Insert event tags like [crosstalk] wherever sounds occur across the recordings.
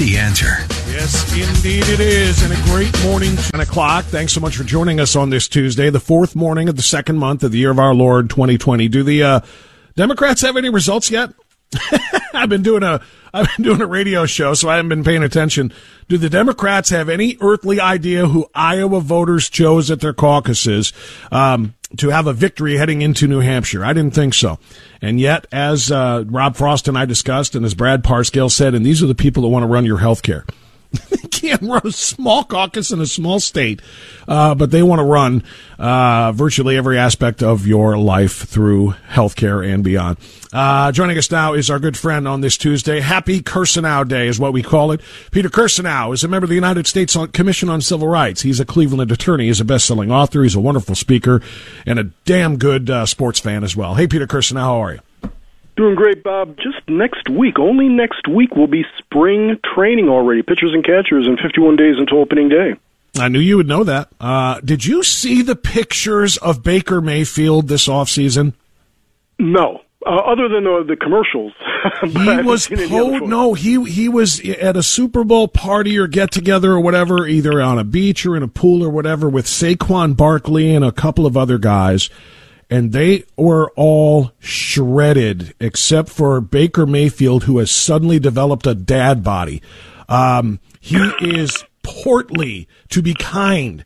The answer. Yes, indeed it is. And a great morning, 10 o'clock. Thanks so much for joining us on this Tuesday, the fourth morning of the second month of the year of our Lord 2020. Do the uh, Democrats have any results yet? [laughs] I've been doing a I've been doing a radio show, so I haven't been paying attention. Do the Democrats have any earthly idea who Iowa voters chose at their caucuses um, to have a victory heading into New Hampshire? I didn't think so. And yet, as uh, Rob Frost and I discussed, and as Brad Parscale said, and these are the people that want to run your health care. [laughs] can't run a small caucus in a small state, uh, but they want to run uh, virtually every aspect of your life through healthcare and beyond. Uh, joining us now is our good friend on this Tuesday. Happy Kirsanow Day is what we call it. Peter Kirsanow is a member of the United States Commission on Civil Rights. He's a Cleveland attorney. He's a best-selling author. He's a wonderful speaker and a damn good uh, sports fan as well. Hey, Peter Kirsanow, how are you? Doing great, Bob. Just next week, only next week, will be spring training already. Pitchers and catchers in 51 days until opening day. I knew you would know that. Uh, did you see the pictures of Baker Mayfield this offseason? No. Uh, other than the, the commercials, [laughs] he was po- no he he was at a Super Bowl party or get together or whatever, either on a beach or in a pool or whatever, with Saquon Barkley and a couple of other guys and they were all shredded except for Baker Mayfield, who has suddenly developed a dad body. Um, he is portly to be kind.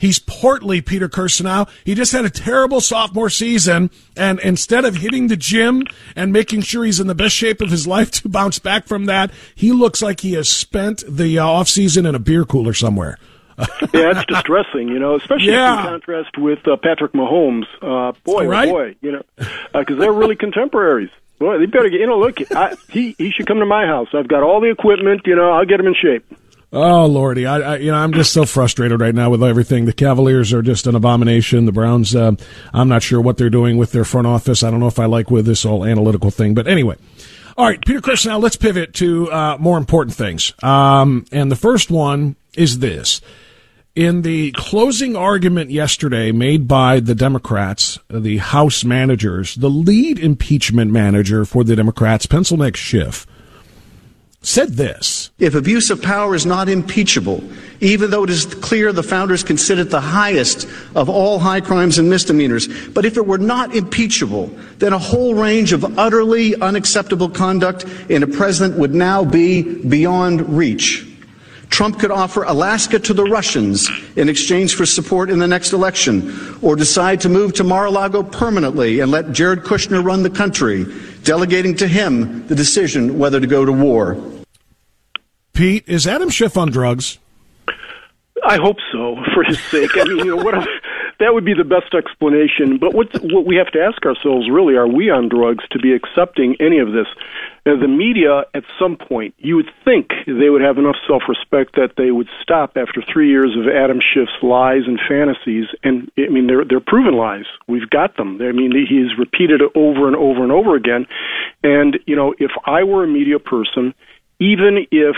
He's portly, Peter Kirsanow. He just had a terrible sophomore season, and instead of hitting the gym and making sure he's in the best shape of his [laughs] life to bounce back from that, he looks like he has spent the uh, off season in a beer cooler somewhere. [laughs] yeah, it's distressing, you know, especially yeah. in contrast with uh, Patrick Mahomes. Uh, boy, oh, right? oh boy, you know, because uh, they're really contemporaries. Boy, they better get. You know, look, I, he he should come to my house. I've got all the equipment. You know, I'll get him in shape. Oh lordy, I, I, you know I'm just so frustrated right now with everything. The Cavaliers are just an abomination. The Browns, uh, I'm not sure what they're doing with their front office. I don't know if I like with this whole analytical thing, but anyway. All right, Peter Kirsanow let's pivot to uh, more important things. Um, and the first one is this: in the closing argument yesterday made by the Democrats, uh, the House managers, the lead impeachment manager for the Democrats, Pencil Neck Schiff, said this If abuse of power is not impeachable, even though it is clear the founders considered the highest of all high crimes and misdemeanors, but if it were not impeachable, then a whole range of utterly unacceptable conduct in a president would now be beyond reach. Trump could offer Alaska to the Russians in exchange for support in the next election, or decide to move to Mar a Lago permanently and let Jared Kushner run the country, delegating to him the decision whether to go to war. Pete, is Adam Schiff on drugs? I hope so, for his sake. I mean, you know, what that would be the best explanation. But what what we have to ask ourselves really are we on drugs to be accepting any of this? Now, the media, at some point, you would think they would have enough self respect that they would stop after three years of Adam Schiff's lies and fantasies. And I mean, they're they're proven lies. We've got them. I mean, he's repeated it over and over and over again. And you know, if I were a media person, even if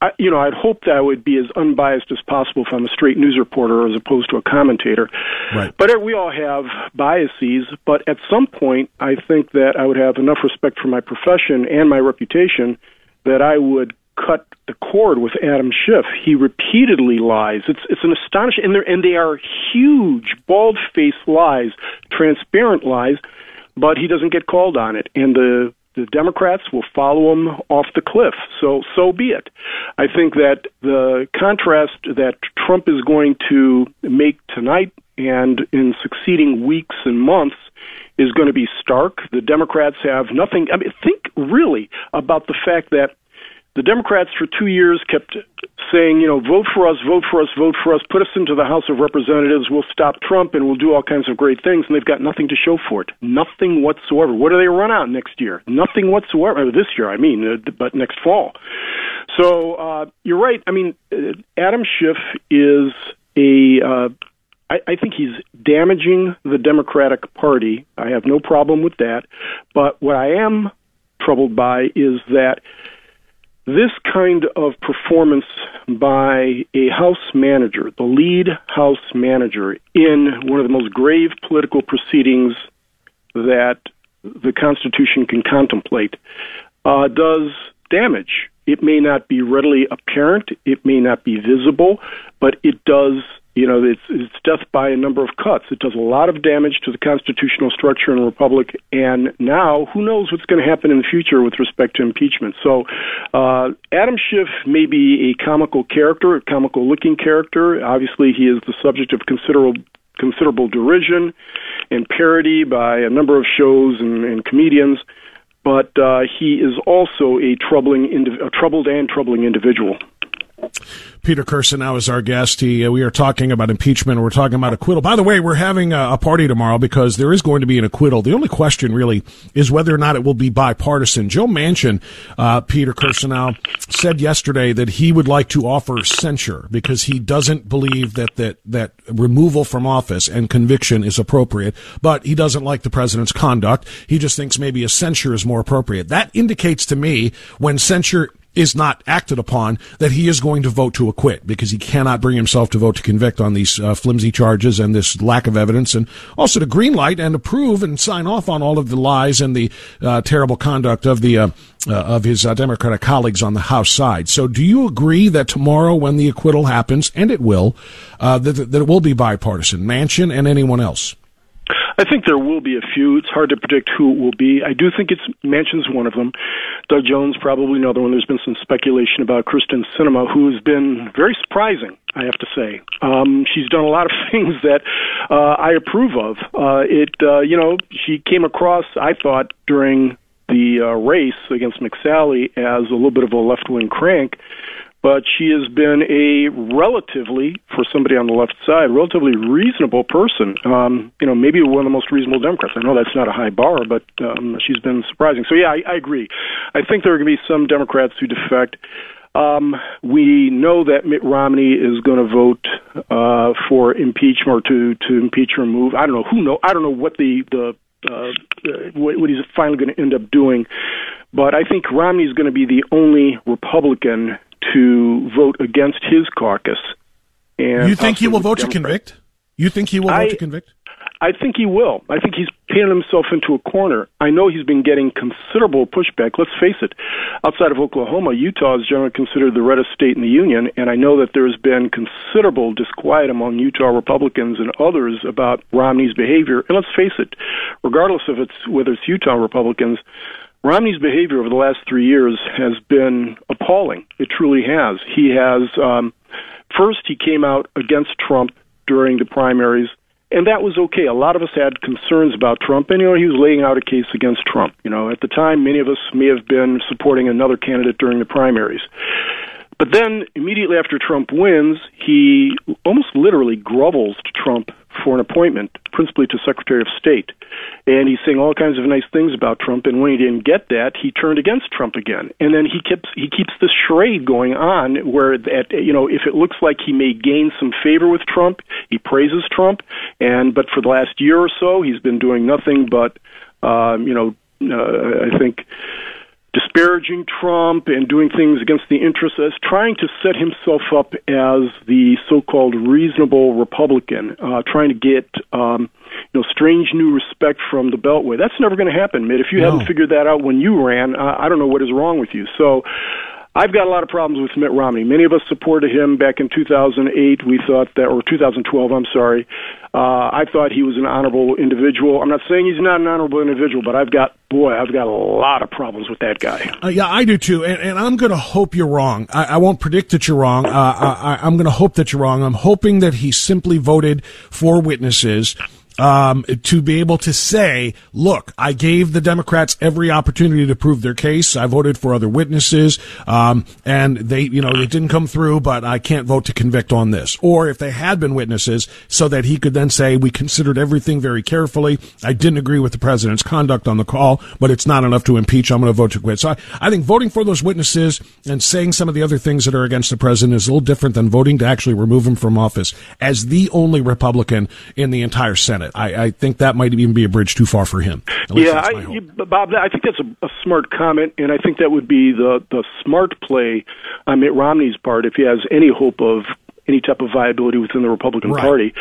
I, you know, I'd hope that I would be as unbiased as possible if I'm a straight news reporter as opposed to a commentator. Right. But we all have biases. But at some point, I think that I would have enough respect for my profession and my reputation that I would cut the cord with Adam Schiff. He repeatedly lies. It's it's an astonishing, and, and they are huge, bald-faced lies, transparent lies. But he doesn't get called on it, and the the Democrats will follow him off the cliff. So so be it. I think that the contrast that Trump is going to make tonight and in succeeding weeks and months is going to be stark. The Democrats have nothing. I mean, think really about the fact that the Democrats for two years kept saying, you know, vote for us, vote for us, vote for us, put us into the House of Representatives, we'll stop Trump and we'll do all kinds of great things, and they've got nothing to show for it. Nothing whatsoever. What do they run out next year? Nothing whatsoever. This year, I mean, uh, but next fall. So uh, you're right. I mean, uh, Adam Schiff is a. Uh, I, I think he's damaging the Democratic Party. I have no problem with that. But what I am troubled by is that this kind of performance by a House manager, the lead House manager, in one of the most grave political proceedings that the Constitution can contemplate, uh, does damage. It may not be readily apparent, it may not be visible, but it does you know, it's, it's death by a number of cuts. It does a lot of damage to the constitutional structure in a republic, and now who knows what's going to happen in the future with respect to impeachment. So, uh, Adam Schiff may be a comical character, a comical-looking character. Obviously, he is the subject of considerable considerable derision and parody by a number of shows and, and comedians. But uh, he is also a troubling, a troubled and troubling individual. Peter Kirsanow is our guest. He, uh, we are talking about impeachment. We're talking about acquittal. By the way, we're having a, a, party tomorrow because there is going to be an acquittal. The only question really is whether or not it will be bipartisan. Joe Manchin, uh, Peter Kirsanow, said yesterday that he would like to offer censure because he doesn't believe that, that, that removal from office and conviction is appropriate, but he doesn't like the president's conduct. He just thinks maybe a censure is more appropriate. That indicates to me when censure is not acted upon, that he is going to vote to acquit because he cannot bring himself to vote to convict on these uh, flimsy charges and this lack of evidence, and also to green light and approve and sign off on all of the lies and the uh, terrible conduct of the uh, uh of his uh, Democratic colleagues on the House side. So, do you agree that tomorrow, when the acquittal happens, and it will, uh, that, that it will be bipartisan, Manchin and anyone else? I think there will be a few. It's hard to predict who it will be. I do think it's Manchin's one of them. Doug Jones probably another one. There's been some speculation about Kyrsten Sinema, who has been very surprising. I have to say, um, she's done a lot of [laughs] things that uh, I approve of. Uh, it, uh, you know, she came across, I thought, during the uh, race against McSally as a little bit of a left wing crank but she has been a relatively, for somebody on the left side, relatively reasonable person. Um, you know, maybe one of the most reasonable Democrats. I know that's not a high bar, but um, she's been surprising. So yeah, I, I agree. I think there are going to be some Democrats who defect. Um, we know that Mitt Romney is going to vote uh, for impeachment or to to impeach or remove. I don't know who know. I don't know what the the uh, what, what he's finally going to end up doing. But I think Romney is going to be the only Republican to vote against his caucus. And you think he will vote Democrat. to convict? You think he will I, vote to convict? I think he will. I think he's painted himself into a corner. I know he's been getting considerable pushback. Let's face it. Outside of Oklahoma, Utah is generally considered the reddest state in the union, and I know that there's been considerable disquiet among Utah Republicans and others about Romney's behavior. And let's face it, regardless of it's whether it's Utah Republicans, Romney's behavior over the last three years has been appalling. It truly has. He has, um, first, he came out against Trump during the primaries, and that was okay. A lot of us had concerns about Trump, and, you know, he was laying out a case against Trump. You know, at the time, many of us may have been supporting another candidate during the primaries. But then, immediately after Trump wins, he almost literally grovels to Trump for an appointment, principally to Secretary of State. And he's saying all kinds of nice things about Trump. And when he didn't get that, he turned against Trump again. And then he keeps he keeps this charade going on where that you know if it looks like he may gain some favor with Trump, he praises Trump. And but for the last year or so, he's been doing nothing but um, you know uh, I think disparaging Trump and doing things against the interests as trying to set himself up as the so-called reasonable Republican, uh, trying to get um, you know strange new respect from the Beltway. That's never going to happen, Mitt. If you no. haven't figured that out when you ran, uh, I don't know what is wrong with you. So. I've got a lot of problems with Mitt Romney. Many of us supported him back in 2008. We thought that, or 2012, I'm sorry. Uh, I thought he was an honorable individual. I'm not saying he's not an honorable individual, but I've got, boy, I've got a lot of problems with that guy. Uh, yeah, I do too. And, and I'm going to hope you're wrong. I, I, won't predict that you're wrong. Uh, I, I'm going to hope that you're wrong. I'm hoping that he simply voted for witnesses um, to be able to say, look, I gave the Democrats every opportunity to prove their case. I voted for other witnesses, um, and they, you know, it didn't come through, but I can't vote to convict on this. Or if they had been witnesses, so that he could then say, we considered everything very carefully. I didn't agree with the president's conduct on the call, but it's not enough to impeach. I'm going to vote to quit. So I, I think voting for those witnesses and saying some of the other things that are against the president is a little different than voting to actually remove him from office as the only Republican in the entire Senate it. I, I think that might even be a bridge too far for him. Yeah, I, you, Bob, I think that's a, a smart comment, and I think that would be the the smart play on Mitt Romney's part if he has any hope of any type of viability within the Republican right. Party.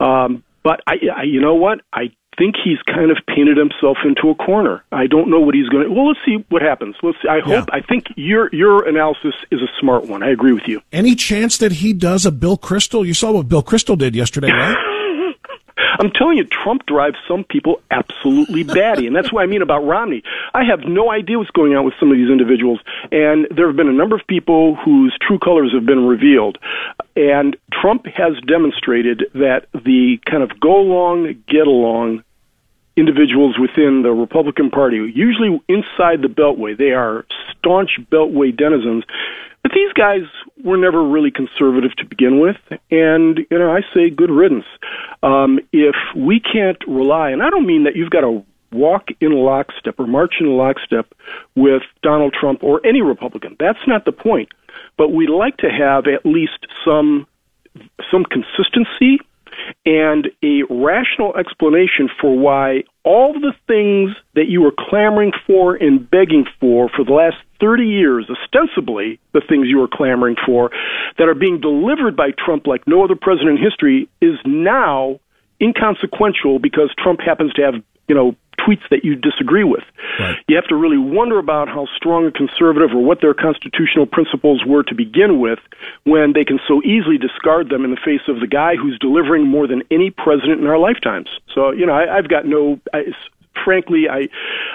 Um, but I, I, you know what? I think he's kind of painted himself into a corner. I don't know what he's going to. Well, let's see what happens. Let's. See. I hope. Yeah. I think your your analysis is a smart one. I agree with you. Any chance that he does a Bill Kristol? You saw what Bill Kristol did yesterday, right? [laughs] I'm telling you, Trump drives some people absolutely batty, and that's what I mean about Romney. I have no idea what's going on with some of these individuals, and there have been a number of people whose true colors have been revealed. And Trump has demonstrated that the kind of go along, get along individuals within the Republican Party, usually inside the Beltway, they are staunch Beltway denizens but these guys were never really conservative to begin with, and you know I say good riddance. Um, if we can't rely, and I don't mean that you've got to walk in lockstep or march in lockstep with Donald Trump or any Republican. That's not the point. But we'd like to have at least some some consistency and a rational explanation for why all the things that you were clamoring for and begging for for the last 30 years, ostensibly the things you were clamoring for, that are being delivered by Trump like no other president in history, is now inconsequential because Trump happens to have, you know, tweets that you disagree with. Right. You have to really wonder about how strong a conservative or what their constitutional principles were to begin with when they can so easily discard them in the face of the guy who's delivering more than any president in our lifetimes. So, you know, I, I've got no. I, frankly, I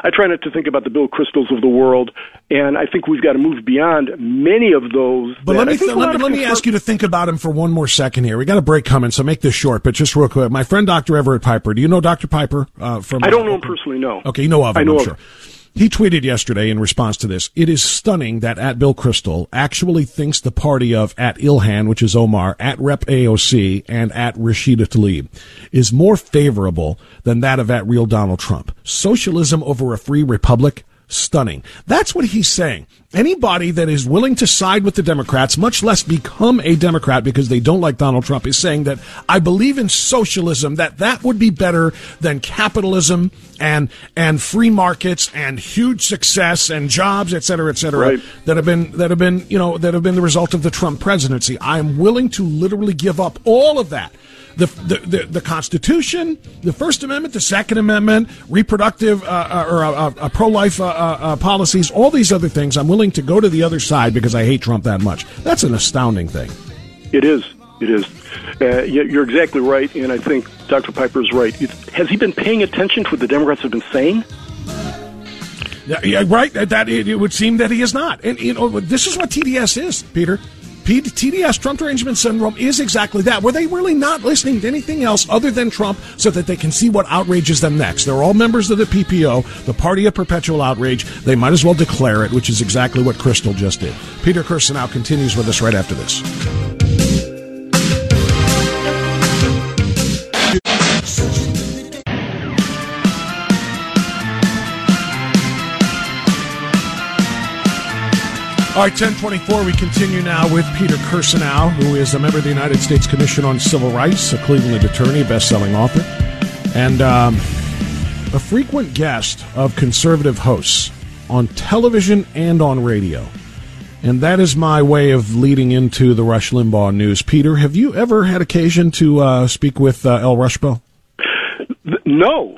I try not to think about the Bill Kristols of the world, and I think we've got to move beyond many of those. But let me th- let, me, let me ask you to think about him for one more second here. We got a break coming, so make this short, but just real quick. My friend Dr. Everett Piper. Do you know Dr. Piper? Uh, from I don't know him personally. No. Okay, you know of him. I know I'm sure. He tweeted yesterday in response to this, it is stunning that at Bill Kristol actually thinks the party of at Ilhan, which is Omar, at Rep AOC, and at Rashida Tlaib is more favorable than that of at real Donald Trump. Socialism over a free republic? Stunning. That's what he's saying. Anybody that is willing to side with the Democrats, much less become a Democrat because they don't like Donald Trump, is saying that I believe in socialism, that that would be better than capitalism and, and free markets and huge success and jobs, et cetera, et cetera, right. that have been, that have been, you know, that have been the result of the Trump presidency. I am willing to literally give up all of that the, the, the, the, Constitution, the First Amendment, the Second Amendment, reproductive uh, uh or uh, uh, uh pro life uh, policies, all these other things. I'm willing to go to the other side because I hate Trump that much. That's an astounding thing. It is. It is. you're exactly right, and I think Dr. Piper is right. Has he been paying attention to what the Democrats have been saying? Yeah, yeah right. That it, it, would seem that he is not. And you know, this is what TDS is, Peter. TDS, Trump derangement syndrome, is exactly that. Were they really not listening to anything else other than Trump so that they can see what outrages them next? They're all members of the PPO, the Party of Perpetual Outrage. They might as well declare it, which is exactly what Kristol just did. Peter Kirsanow continues with us right after this. All right, 1024, we continue now with Peter Kirsanow, who is a member of the United States Commission on Civil Rights, a Cleveland attorney, best-selling author, and um, a frequent guest of conservative hosts on television and on radio. And that is my way of leading into the Rush Limbaugh news. Peter, have you ever had occasion to uh, speak with uh, El Rushbo? No,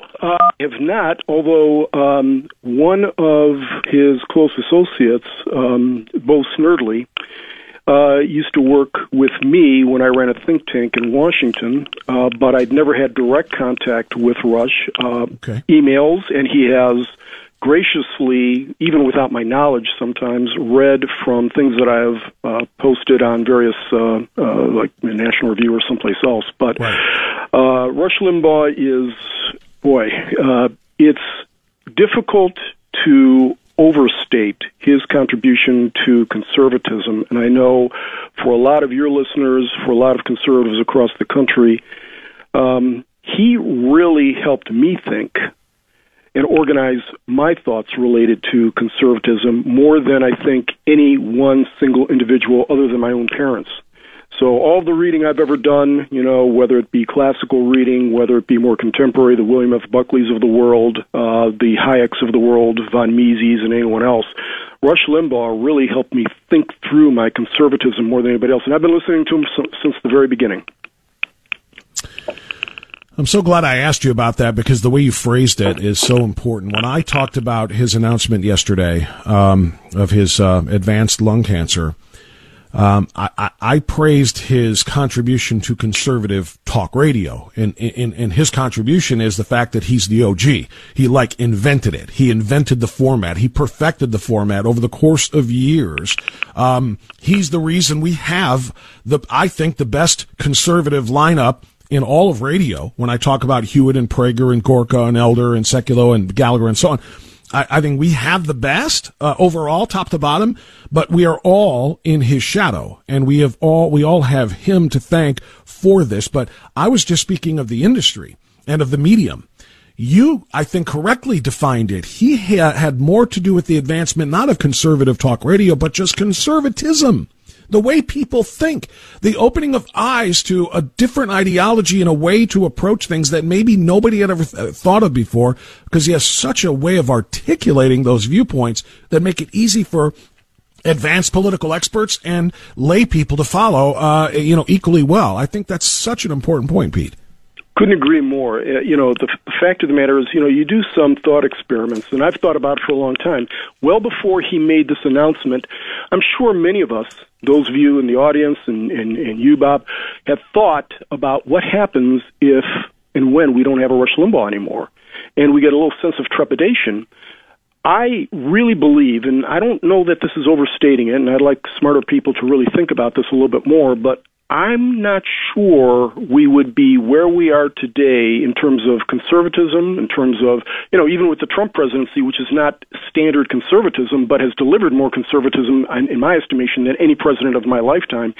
I have not. Although um, one of his close associates, um, Bo Snerdley, uh, used to work with me when I ran a think tank in Washington, uh, but I'd never had direct contact with Rush. Uh, okay. Emails, and he has graciously, even without my knowledge, sometimes read from things that I have uh, posted on various, uh, uh, like National Review or someplace else. But right. uh, Rush Limbaugh is, boy, uh, it's difficult to overstate his contribution to conservatism. And I know for a lot of your listeners, for a lot of conservatives across the country, um, he really helped me think and organize my thoughts related to conservatism more than I think any one single individual other than my own parents. So all the reading I've ever done, you know, whether it be classical reading, whether it be more contemporary, the William F. Buckleys of the world, uh, the Hayeks of the world, von Mises, and anyone else, Rush Limbaugh really helped me think through my conservatism more than anybody else, and I've been listening to him since the very beginning. I'm so glad I asked you about that because the way you phrased it is so important. When I talked about his announcement yesterday um, of his uh, advanced lung cancer, um, I, I, I, praised his contribution to conservative talk radio, and, and, and his contribution is the fact that he's the OG. He like invented it. He invented the format. He perfected the format over the course of years. Um, he's the reason we have the, I think, the best conservative lineup in all of radio when I talk about Hewitt and Prager and Gorka and Elder and Sekulow and Gallagher and so on. I, I think we have the best uh, overall, top to bottom, but we are all in his shadow, and we have all we all have him to thank for this. But I was just speaking of the industry and of the medium. You, I think, correctly defined it. He ha- had more to do with the advancement not of conservative talk radio, but just conservatism the way people think, the opening of eyes to a different ideology and a way to approach things that maybe nobody had ever th- thought of before, because he has such a way of articulating those viewpoints that make it easy for advanced political experts and lay people to follow, uh, you know, equally well. I think that's such an important point, Pete. Couldn't agree more. Uh, you know, the, fact of the matter is, you know, you do some thought experiments, and I've thought about it for a long time. Well before he made this announcement, I'm sure many of us, those of you in the audience and, and, and you, Bob, have thought about what happens if and when we don't have a Rush Limbaugh anymore. And we get a little sense of trepidation. I really believe, and I don't know that this is overstating it, and I'd like smarter people to really think about this a little bit more, but I'm not sure we would be where we are today in terms of conservatism, in terms of, you know, even with the Trump presidency, which is not standard conservatism, but has delivered more conservatism, in my estimation, than any president of my lifetime.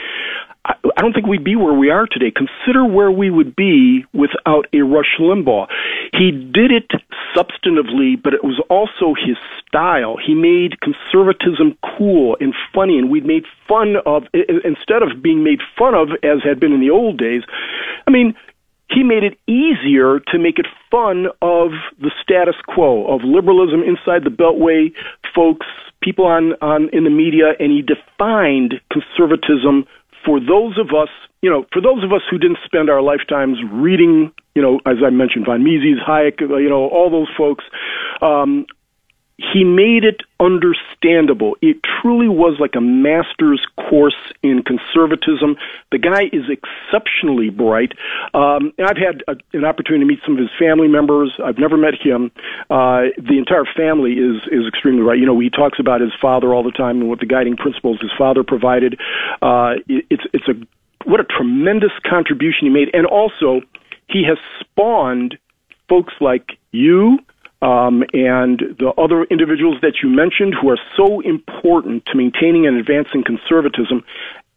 I don't think we'd be where we are today. Consider where we would be without a Rush Limbaugh. He did it substantively, but it was also his style. He made conservatism cool and funny, and we'd made fun of, instead of being made fun of as had been in the old days. I mean, he made it easier to make it fun of the status quo of liberalism inside the beltway folks people on on in the media and he defined conservatism for those of us, you know, for those of us who didn't spend our lifetimes reading, you know, as I mentioned, von Mises, Hayek, you know, all those folks, um, he made it understandable. It truly was like a master's course in conservatism. The guy is exceptionally bright. Um, I've had a, an opportunity to meet some of his family members. I've never met him. Uh, the entire family is is extremely bright. You know, he talks about his father all the time and what the guiding principles his father provided. Uh, it, it's it's a what a tremendous contribution he made, and also he has spawned folks like you um, and the other individuals that you mentioned who are so important to maintaining and advancing conservatism,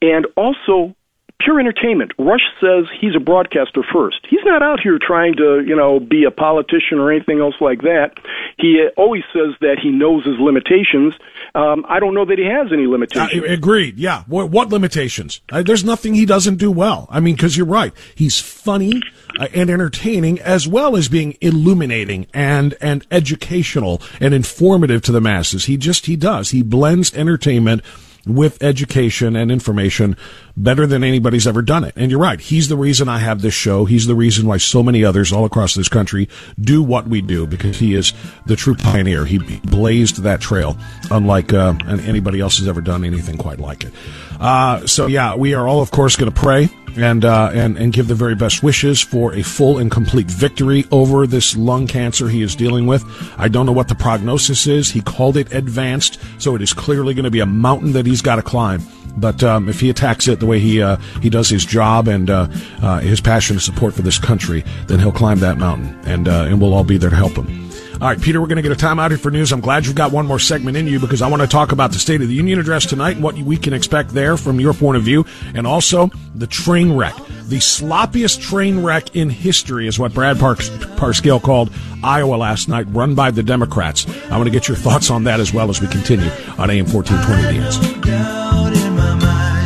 and also pure entertainment. Rush says he's a broadcaster first. He's not out here trying to, you know, be a politician or anything else like that. He always says that he knows his limitations. Um, I don't know that he has any limitations. Uh, agreed. Yeah. What, what limitations? Uh, there's nothing he doesn't do well. I mean, because you're right. He's funny uh, and entertaining, as well as being illuminating and and educational and informative to the masses. He just he does. He blends entertainment with education and information better than anybody's ever done it. And you're right. He's the reason I have this show. He's the reason why so many others all across this country do what we do because he is the true pioneer. He blazed that trail unlike uh, anybody else has ever done anything quite like it. Uh, so yeah, we are all, of course, going to pray and, uh, and and give the very best wishes for a full and complete victory over this lung cancer he is dealing with. I don't know what the prognosis is. He called it advanced, so it is clearly going to be a mountain that he's got to climb. But um, if he attacks it the way he uh, he does his job and uh, uh, his passion and support for this country, then he'll climb that mountain, and uh, and we'll all be there to help him. All right, Peter, we're going to get a time out here for news. I'm glad you've got one more segment in you because I want to talk about the State of the Union address tonight and what we can expect there from your point of view, and also the train wreck. The sloppiest train wreck in history is what Brad Parks, Parscale called Iowa last night, run by the Democrats. I want to get your thoughts on that as well as we continue on AM 1420 The Answer.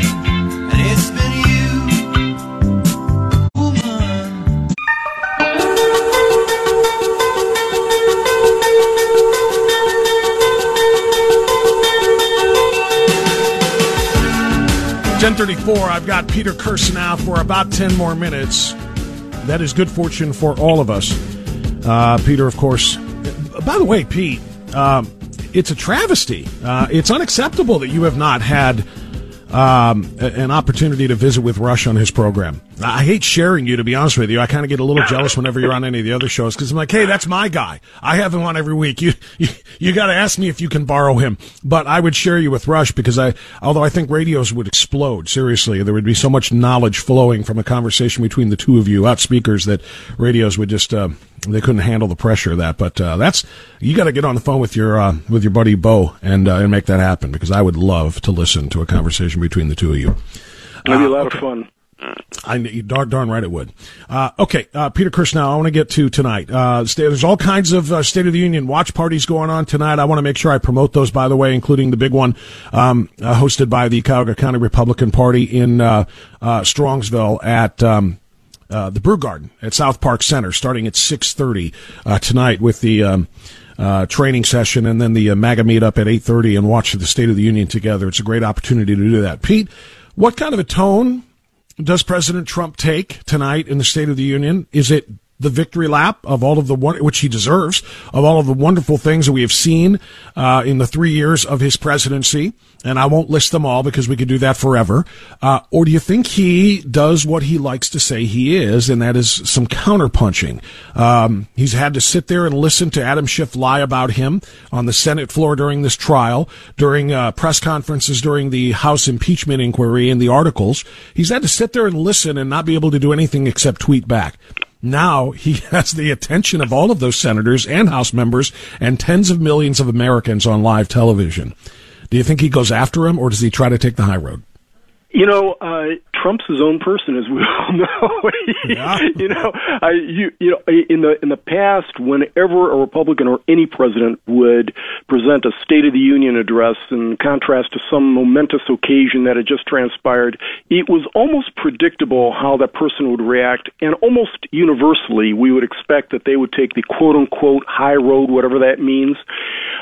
1034, I've got Peter Kirsanow for about 10 more minutes. That is good fortune for all of us. Uh, Peter, of course. By the way, Pete, um, it's a travesty. Uh, it's unacceptable that you have not had um, an opportunity to visit with Rush on his program. I hate sharing you, to be honest with you. I kind of get a little jealous whenever you're on any of the other shows because I'm like, hey, that's my guy. I have him on every week. You you, you got to ask me if you can borrow him. But I would share you with Rush because I, although I think radios would explode seriously, there would be so much knowledge flowing from a conversation between the two of you out speakers that radios would just. Uh, they couldn't handle the pressure of that. But uh, that's you got to get on the phone with your uh, with your buddy Bo and uh, and make that happen because I would love to listen to a conversation between the two of you. It'd be a lot okay. of fun. I darn, darn right it would. Uh, okay, uh, Peter Kirsanow, I want to get to tonight. Uh, there's all kinds of uh, State of the Union watch parties going on tonight. I want to make sure I promote those, by the way, including the big one um, uh, hosted by the Cuyahoga County Republican Party in uh, Strongsville at um, the Brew Garden at South Park Center, starting at six thirty tonight with the. Um, uh, training session and then the uh, MAGA meetup at 8.30 and watch the State of the Union together. It's a great opportunity to do that. Pete, what kind of a tone does President Trump take tonight in the State of the Union? Is it the victory lap of all of the which he deserves of all of the wonderful things that we have seen uh, in the three years of his presidency? and I won't list them all because we could do that forever. Uh, or do you think he does what he likes to say he is, and that is some counterpunching? Um, he's had to sit there and listen to Adam Schiff lie about him on the Senate floor during this trial, during uh, press conferences during the House impeachment inquiry and the articles. He's had to sit there and listen and not be able to do anything except tweet back. Now he [laughs] has the attention of all of those senators and House members and tens of millions of Americans on live television. Do you think he goes after him, or does he try to take the high road? You know, uh, Trump's his own person, as we [laughs] all know. [laughs] yeah. you know, I, you, you know, in the in the past, whenever a Republican or any president would present a State of the Union address in contrast to some momentous occasion that had just transpired, it was almost predictable how that person would react, and almost universally, we would expect that they would take the quote unquote high road, whatever that means.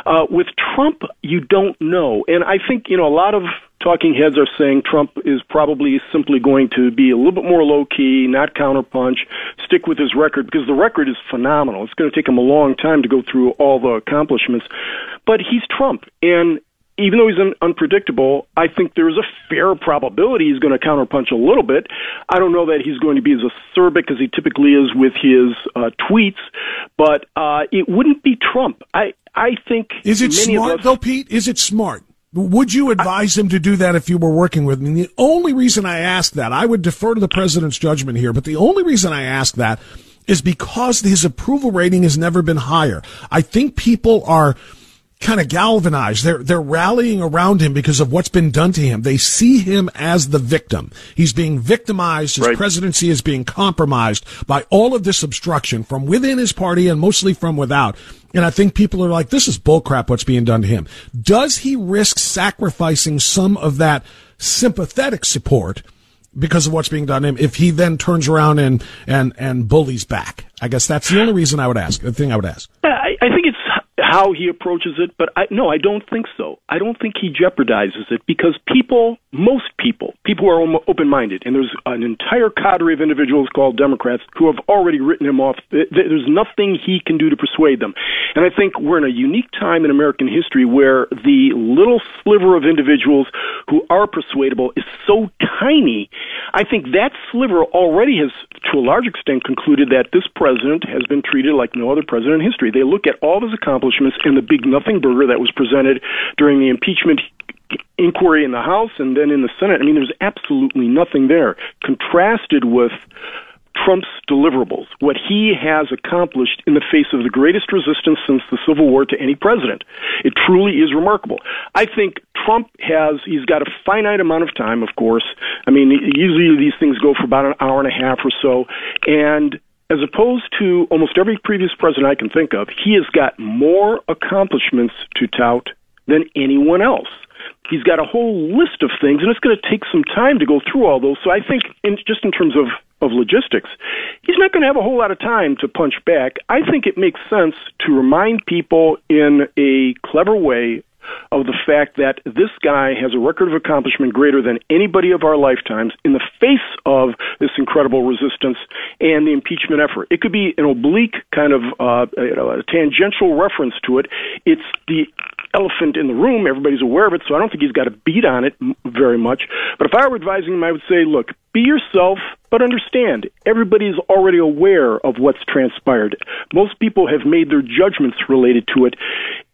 Uh, with Trump, you don't know, and I think you know a lot of talking heads are saying Trump is probably simply going to be a little bit more low key, not counterpunch, stick with his record because the record is phenomenal. It's going to take him a long time to go through all the accomplishments, but he's Trump, and even though he's un- unpredictable, I think there's a fair probability he's going to counterpunch a little bit. I don't know that he's going to be as acerbic as he typically is with his uh, tweets, but uh, it wouldn't be Trump. I I think is it smart us- though, Pete? Is it smart? Would you advise him to do that if you were working with him? The only reason I ask that, I would defer to the president's judgment here, but the only reason I ask that is because his approval rating has never been higher. I think people are kind of galvanized. They're they're rallying around him because of what's been done to him. They see him as the victim. He's being victimized. His right. presidency is being compromised by all of this obstruction from within his party and mostly from without. And I think people are like, this is bullcrap what's being done to him. Does he risk sacrificing some of that sympathetic support because of what's being done to him if he then turns around and, and, and bullies back? I guess that's the only reason I would ask, the thing I would ask. I, I think it's how he approaches it, but I, no, I don't think so. I don't think he jeopardizes it because people, most people, people who are open minded, and there's an entire cadre of individuals called Democrats who have already written him off. There's nothing he can do to persuade them. And I think we're in a unique time in American history where the little sliver of individuals who are persuadable is so tiny. I think that sliver already has, to a large extent, concluded that this president has been treated like no other president in history. They look at all of his accomplishments in the big nothing burger that was presented during the impeachment inquiry in the House and then in the Senate. I mean, there's absolutely nothing there. Contrasted with Trump's deliverables, what he has accomplished in the face of the greatest resistance since the Civil War to any president. It truly is remarkable. I think Trump has, he's got a finite amount of time, of course. I mean, usually these things go for about an hour and a half or so. And as opposed to almost every previous president I can think of, he has got more accomplishments to tout than anyone else. He's got a whole list of things, and it's going to take some time to go through all those. So I think, in, just in terms of, of logistics, he's not going to have a whole lot of time to punch back. I think it makes sense to remind people in a clever way of the fact that this guy has a record of accomplishment greater than anybody of our lifetimes in the face of this incredible resistance and the impeachment effort. It could be an oblique kind of uh, you know, a tangential reference to it. It's the elephant in the room. Everybody's aware of it, so I don't think he's got a beat on it very much. But if I were advising him, I would say, look, be yourself, but understand everybody's already aware of what's transpired. Most people have made their judgments related to it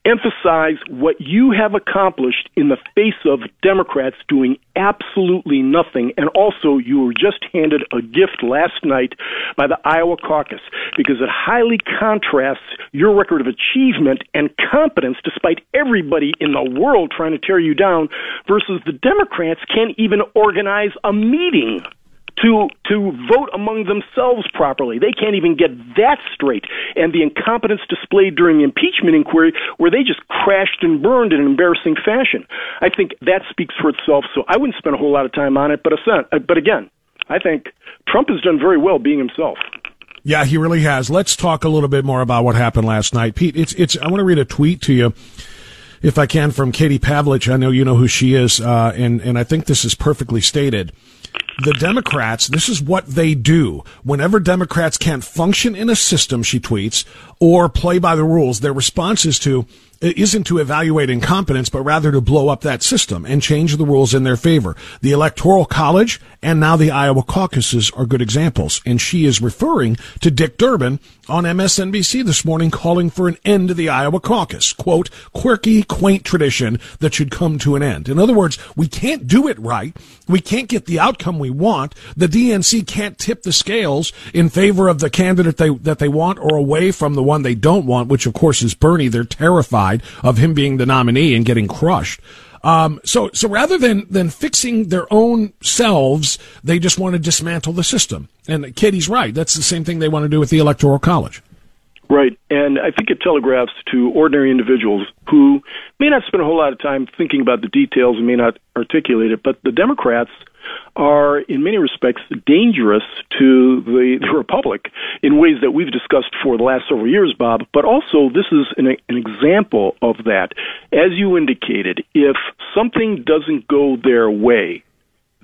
emphasize what you have accomplished in the face of Democrats doing absolutely nothing. And also, you were just handed a gift last night by the Iowa caucus because it highly contrasts your record of achievement and competence, despite everybody in the world trying to tear you down, versus the Democrats can't even organize a meeting to to vote among themselves properly. They can't even get that straight. And the incompetence displayed during the impeachment inquiry, where they just crashed and burned in an embarrassing fashion. I think that speaks for itself. So I wouldn't spend a whole lot of time on it. But uh, but again, I think Trump has done very well being himself. Yeah, he really has. Let's talk a little bit more about what happened last night, Pete. It's it's. I want to read a tweet to you if I can, from Katie Pavlich. I know you know who she is, uh, and and I think this is perfectly stated the Democrats, this is what they do. Whenever Democrats can't function in a system, she tweets, or play by the rules, their response is to, Uh, isn't to evaluate incompetence, but rather to blow up that system and change the rules in their favor. The Electoral College and now the Iowa caucuses are good examples. And she is referring to Dick Durbin on MSNBC this morning calling for an end to the Iowa caucus. Quote, quirky, quaint tradition that should come to an end. In other words, we can't do it right. We can't get the outcome we want. The DNC can't tip the scales in favor of the candidate they, that they want or away from the one they don't want, which of course is Bernie. They're terrified of him being the nominee and getting crushed. Um, so, so rather than, than fixing their own selves, they just want to dismantle the system. And Katie's right. That's the same thing they want to do with the Electoral College. Right. And I think it telegraphs to ordinary individuals who may not spend a whole lot of time thinking about the details and may not articulate it, but the Democrats are, in many respects, dangerous to the, the Republic in ways that we've discussed for the last several years, Bob. But also, this is an, an example of that. As you indicated, if something doesn't go their way,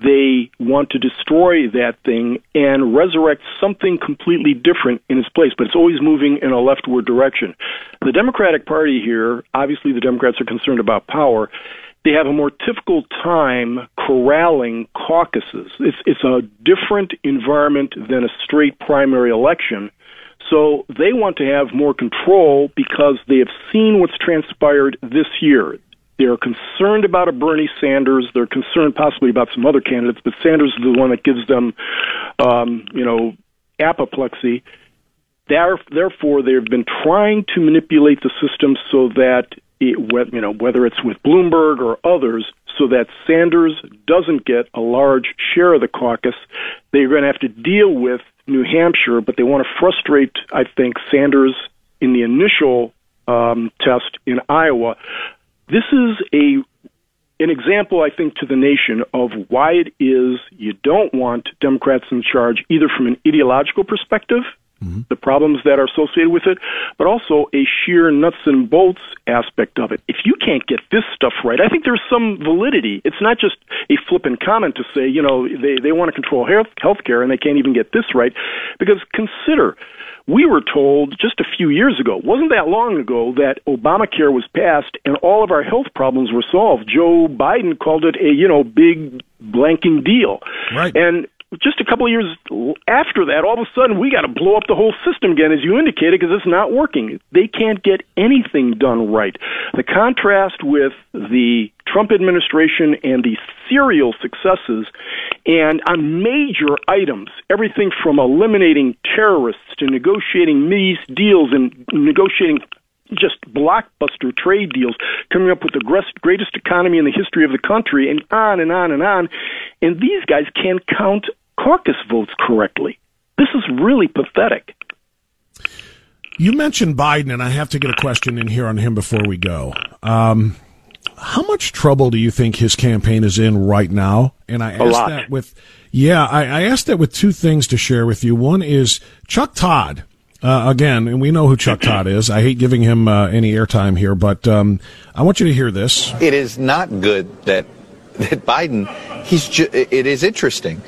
they want to destroy that thing and resurrect something completely different in its place, but it's always moving in a leftward direction. The Democratic Party here, obviously the Democrats are concerned about power, they have a more difficult time corralling caucuses. It's it's a different environment than a straight primary election. So they want to have more control because they have seen what's transpired this year. They're concerned about a Bernie Sanders. They're concerned possibly about some other candidates, but Sanders is the one that gives them, um, you know, apoplexy. Therefore, they've been trying to manipulate the system so that it, you know, whether it's with Bloomberg or others, so that Sanders doesn't get a large share of the caucus. They're going to have to deal with New Hampshire, but they want to frustrate, I think, Sanders in the initial um, test in Iowa. This is a an example, I think, to the nation of why it is you don't want Democrats in charge, either from an ideological perspective mm-hmm. the problems that are associated with it, but also a sheer nuts and bolts aspect of it. If you can't get this stuff right, I think there's some validity. It's not just a flippant comment to say, you know, they, they want to control health care and they can't even get this right. Because consider, we were told just a few years ago, wasn't that long ago, that Obamacare was passed and all of our health problems were solved. Joe Biden called it a, you know, big blanking deal. Right. And just a couple of years after that, all of a sudden we got to blow up the whole system again, as you indicated, because it's not working. They can't get anything done right. The contrast with the Trump administration and the serial successes, and on major items, everything from eliminating terrorists to negotiating East deals and negotiating just blockbuster trade deals, coming up with the greatest economy in the history of the country, and on and on and on. And these guys can't count caucus votes correctly. This is really pathetic. You mentioned Biden, and I have to get a question in here on him before we go. Um, how much trouble do you think his campaign is in right now? And I asked that with, yeah, I, I, asked that with two things to share with you. One is Chuck Todd. Uh, again, and we know who Chuck [clears throat] Todd is. I hate giving him uh, any airtime here, but um, I want you to hear this. It is not good that that Biden. He's. Ju- it is interesting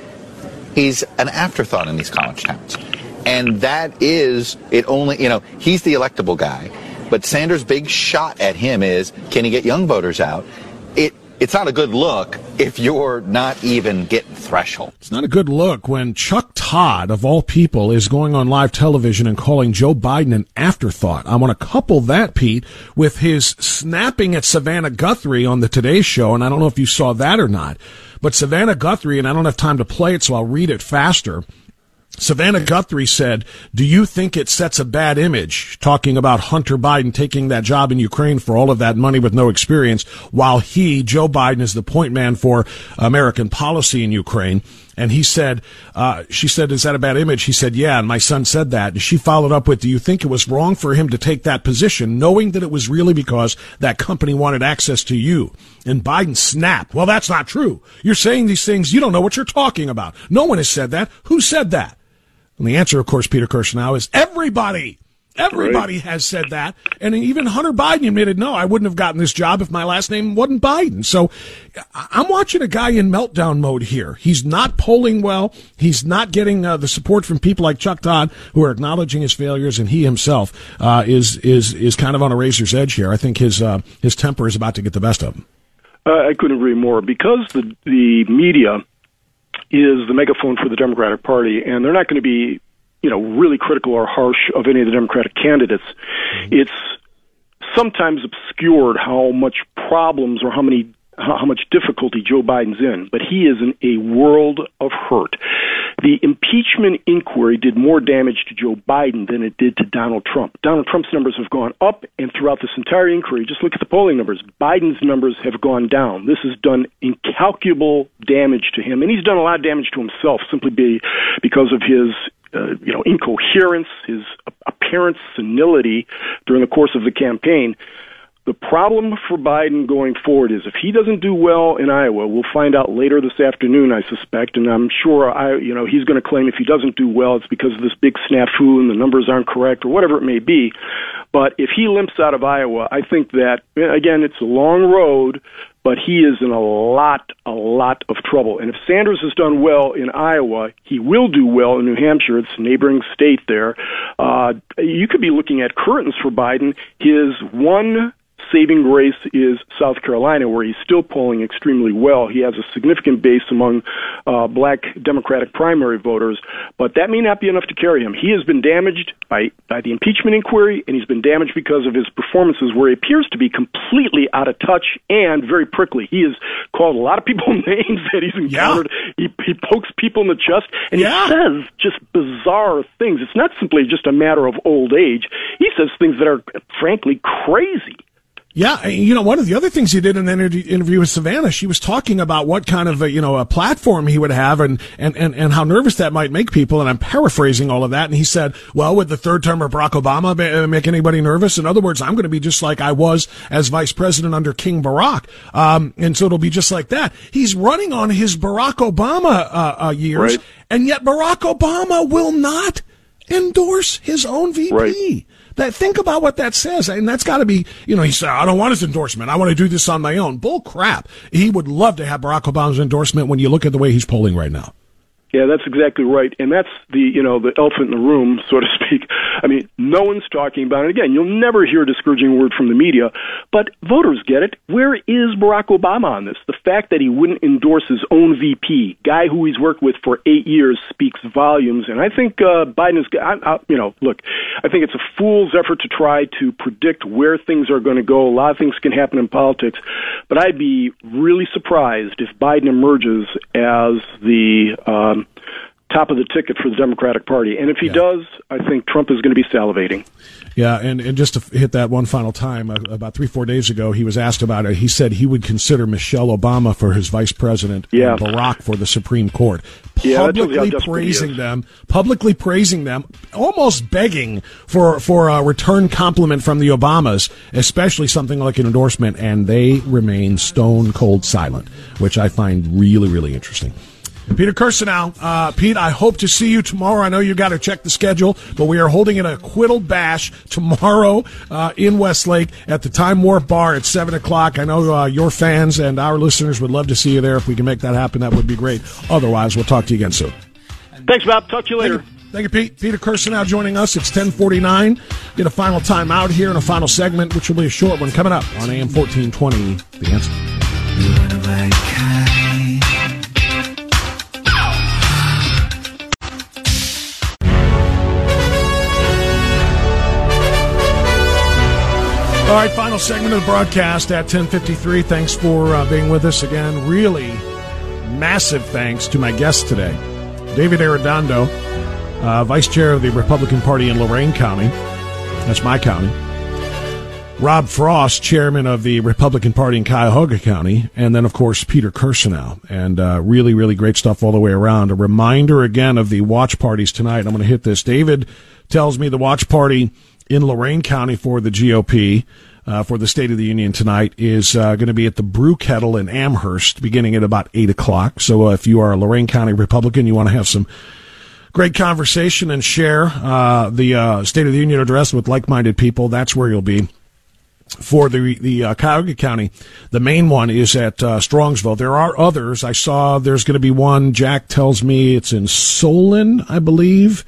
he's an afterthought in these college towns. And that is, it only, you know, he's the electable guy. But Sanders' big shot at him is can he get young voters out? It it's not a good look if you're not even getting threshold. It's not a good look when Chuck Todd, of all people, is going on live television and calling Joe Biden an afterthought. I want to couple that, Pete, with his snapping at Savannah Guthrie on the Today Show, and I don't know if you saw that or not, but Savannah Guthrie, and I don't have time to play it, so I'll read it faster. Savannah Guthrie said, Do you think it sets a bad image talking about Hunter Biden taking that job in Ukraine for all of that money with no experience while he, Joe Biden, is the point man for American policy in Ukraine? And he said, uh, she said, is that a bad image? He said, yeah. And my son said that. And she followed up with, do you think it was wrong for him to take that position, knowing that it was really because that company wanted access to you? And Biden snapped. Well, that's not true. You're saying these things. You don't know what you're talking about. No one has said that. Who said that? And the answer, of course, Peter Kirsanow, is everybody. Everybody right. has said that. And even Hunter Biden admitted, no, I wouldn't have gotten this job if my last name wasn't Biden. So I'm watching a guy in meltdown mode here. He's not polling well. He's not getting uh, the support from people like Chuck Todd who are acknowledging his failures. And he himself uh, is, is, is kind of on a razor's edge here. I think his, uh, his temper is about to get the best of him. I couldn't agree more. Because the, the media is the megaphone for the Democratic Party, and they're not going to be, you know, really critical or harsh of any of the Democratic candidates. Mm-hmm. It's sometimes obscured how much problems or how many how much difficulty Joe Biden's in, but he is in a world of hurt. The impeachment inquiry did more damage to Joe Biden than it did to Donald Trump. Donald Trump's numbers have gone up, and throughout this entire inquiry, just look at the polling numbers. Biden's numbers have gone down. This has done incalculable damage to him, and he's done a lot of damage to himself simply be, because of his uh, you know incoherence, his apparent senility during the course of the campaign. The problem for Biden going forward is if he doesn't do well in Iowa, we'll find out later this afternoon, I suspect, and I'm sure I, you know, he's going to claim if he doesn't do well, it's because of this big snafu and the numbers aren't correct or whatever it may be. But if he limps out of Iowa, I think that again, it's a long road, but he is in a lot, a lot of trouble. And if Sanders has done well in Iowa, he will do well in New Hampshire. It's a neighboring state there. Uh, you could be looking at curtains for Biden. His one saving grace is South Carolina, where he's still polling extremely well. He has a significant base among uh, black Democratic primary voters, but that may not be enough to carry him. He has been damaged by, by the impeachment inquiry, and he's been damaged because of his performances, where he appears to be completely out of touch and very prickly. He has called a lot of people [laughs] names that he's encountered. Yeah. He, he pokes people in the chest, and yeah. he says just bizarre things. It's not simply just a matter of old age. He says things that are, frankly, crazy. Yeah, you know, one of the other things he did in an interview with Savannah, she was talking about what kind of a, you know a platform he would have, and, and and and how nervous that might make people. And I'm paraphrasing all of that. And he said, "Well, would the third term of Barack Obama uh, make anybody nervous? In other words, I'm going to be just like I was as vice president under King Barack, um, and so it'll be just like that." He's running on his Barack Obama uh, uh, years, right. and yet Barack Obama will not endorse his own VP. Right. That think about what that says, and that's got to be, you know, he said, "I don't want his endorsement. I want to do this on my own." Bull crap. He would love to have Barack Obama's endorsement when you look at the way he's polling right now. Yeah, that's exactly right, and that's the you know the elephant in the room, [laughs] so to speak. I mean, no one's talking about it. Again, you'll never hear a discouraging word from the media, but voters get it. Where is Barack Obama on this? The fact that he wouldn't endorse his own VP, guy who he's worked with for eight years, speaks volumes. And I think uh, Biden is, I, I, you know, look, I think it's a fool's effort to try to predict where things are going to go. A lot of things can happen in politics, but I'd be really surprised if Biden emerges as the um, top of the ticket for the Democratic Party. And if he yeah. does, I think Trump is going to be salivating. Yeah, and, and just to hit that one final time, uh, about three, four days ago, he was asked about it. He said he would consider Michelle Obama for his vice president yeah. and Barack for the Supreme Court. Publicly yeah, praising them, publicly praising them, almost begging for, for a return compliment from the Obamas, especially something like an endorsement, and they remain stone cold silent, which I find really, really interesting. Peter Kirsanow. Uh, Pete, I hope to see you tomorrow. I know you got to check the schedule, but we are holding an acquittal bash tomorrow uh, in Westlake at the Time Warp Bar at 7 o'clock. I know uh, your fans and our listeners would love to see you there. If we can make that happen, that would be great. Otherwise, we'll talk to you again soon. Thanks, Bob. Talk to you later. Thank you, Thank you Pete. Peter Kirsanow joining us. It's 1049. Get a final time out here and a final segment, which will be a short one coming up on AM 1420. The answer. All right, final segment of the broadcast at 10:53. Thanks for uh, being with us again. Really massive thanks to my guest today, David Arredondo, uh, Vice Chair of the Republican Party in Lorain County. That's my county. Rob Frost, Chairman of the Republican Party in Cuyahoga County, and then of course Peter Kirsanow. And uh, really, really great stuff all the way around. A reminder again of the watch parties tonight. I'm going to hit this. David tells me the watch party in Lorain County for the GOP. Uh, for the State of the Union tonight is uh, going to be at the Brew Kettle in Amherst, beginning at about eight o'clock. So uh, if you are a Lorain County Republican, you want to have some great conversation and share uh, the uh, State of the Union address with like-minded people, that's where you'll be. For the the uh, Cuyahoga County, the main one is at Strongsville. There are others. I saw there's going to be one. Jack tells me it's in Solon, I believe.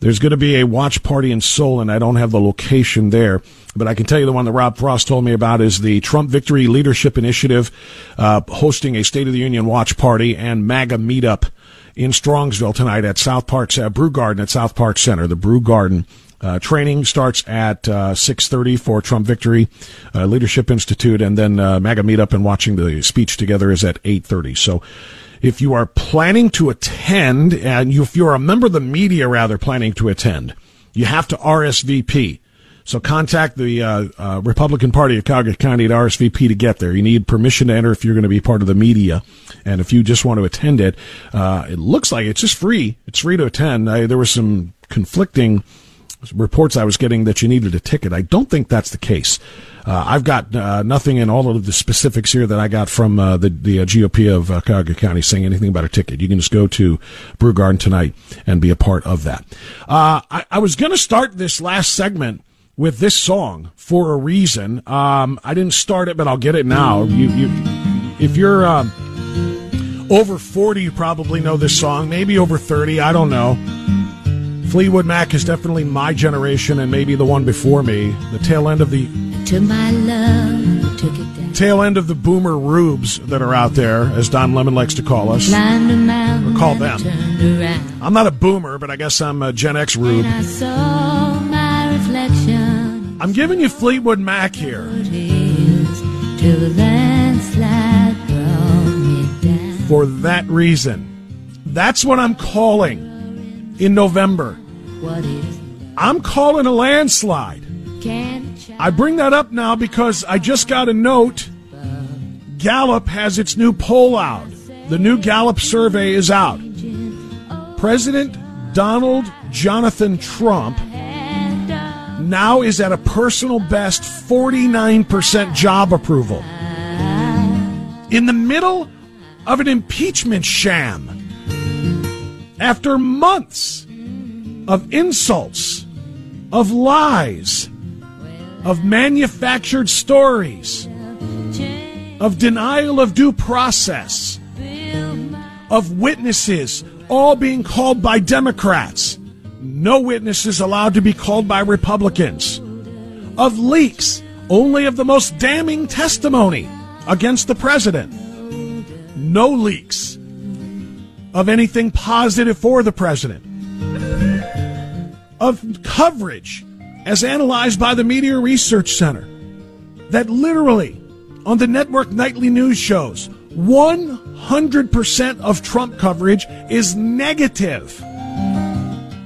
There's going to be a watch party in Solon, and I don't have the location there, but I can tell you the one that Rob Frost told me about is the Trump Victory Leadership Initiative uh, hosting a State of the Union watch party and MAGA meetup in Strongsville tonight at South Park's uh, Brew Garden at South Park Center. The Brew Garden uh, training starts at uh, 6.30 for Trump Victory uh, Leadership Institute, and then uh, MAGA meetup and watching the speech together is at 8.30. So if you are planning to attend, and if you're a member of the media, rather, planning to attend, you have to RSVP. So contact the uh, uh, Republican Party of Cuyahoga County at RSVP to get there. You need permission to enter if you're going to be part of the media, and if you just want to attend it, uh, it looks like it's just free. It's free to attend. I, there was some conflicting reports I was getting that you needed a ticket. I don't think that's the case. Uh, I've got uh, nothing in all of the specifics here that I got from uh, the, the uh, GOP of uh, Cuyahoga County saying anything about a ticket. You can just go to Brew Garden tonight and be a part of that. Uh, I, I, was going to start this last segment with this song for a reason. Um, I didn't start it, but I'll get it now. You, you, if you're um, over 40, you probably know this song. Maybe over 30, I don't know. Fleetwood Mac is definitely my generation and maybe the one before me. The tail end of the to my love, took it down. tail end of the boomer rubes that are out there, as Don Lemon likes to call us, or call them. I'm not a boomer, but I guess I'm a Gen X rube. I'm giving you Fleetwood Mac here. For that reason. That's what I'm calling in November. I'm calling a landslide. I bring that up now because I just got a note. Gallup has its new poll out. The new Gallup survey is out. President Donald Jonathan Trump now is at a personal best 49% job approval. In the middle of an impeachment sham. After months of insults, of lies, of manufactured stories, of denial of due process, of witnesses all being called by Democrats, no witnesses allowed to be called by Republicans, of leaks, only of the most damning testimony against the president, no leaks of anything positive for the president, of coverage as analyzed by the Media Research Center that literally on the network nightly news shows 100% of Trump coverage is negative.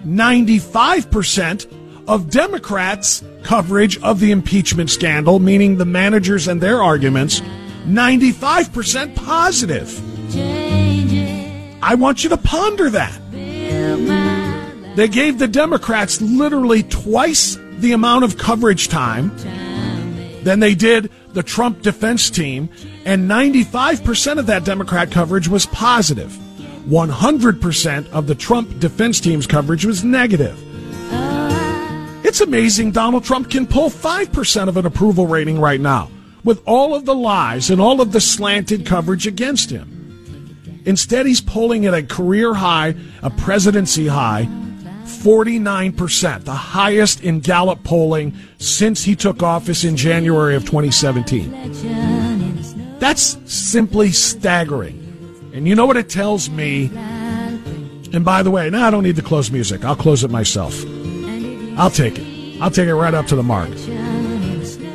95% of Democrats' coverage of the impeachment scandal, meaning the managers and their arguments, 95% positive. I want you to ponder that. They gave the Democrats literally twice the amount of coverage time than they did the Trump defense team, and 95% of that Democrat coverage was positive. 100% of the Trump defense team's coverage was negative. It's amazing Donald Trump can pull 5% of an approval rating right now with all of the lies and all of the slanted coverage against him. Instead, he's polling at a career high, a presidency high, 49%, the highest in Gallup polling since he took office in January of 2017. That's simply staggering. And you know what it tells me? And by the way, now I don't need to close music. I'll close it myself. I'll take it. I'll take it right up to the mark.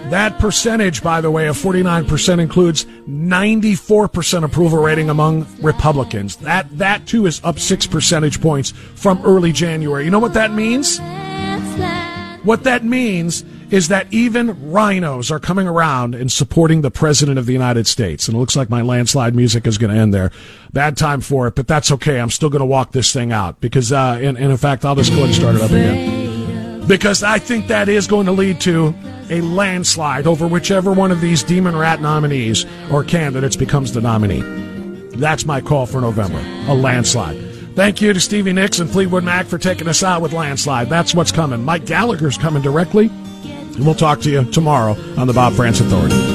That percentage, by the way, of 49% includes 94% approval rating among Republicans. That, that too is up six percentage points from early January. You know what that means? What that means is that even RINOs are coming around and supporting the President of the United States. And it looks like my landslide music is going to end there. Bad time for it, but that's okay. I'm still going to walk this thing out because, uh, and, and in fact, I'll just go and start it up again. Because I think that is going to lead to a landslide over whichever one of these demon rat nominees or candidates becomes the nominee. That's my call for November a landslide. Thank you to Stevie Nicks and Fleetwood Mac for taking us out with Landslide. That's what's coming. Mike Gallagher's coming directly. And we'll talk to you tomorrow on the Bob Frantz Authority.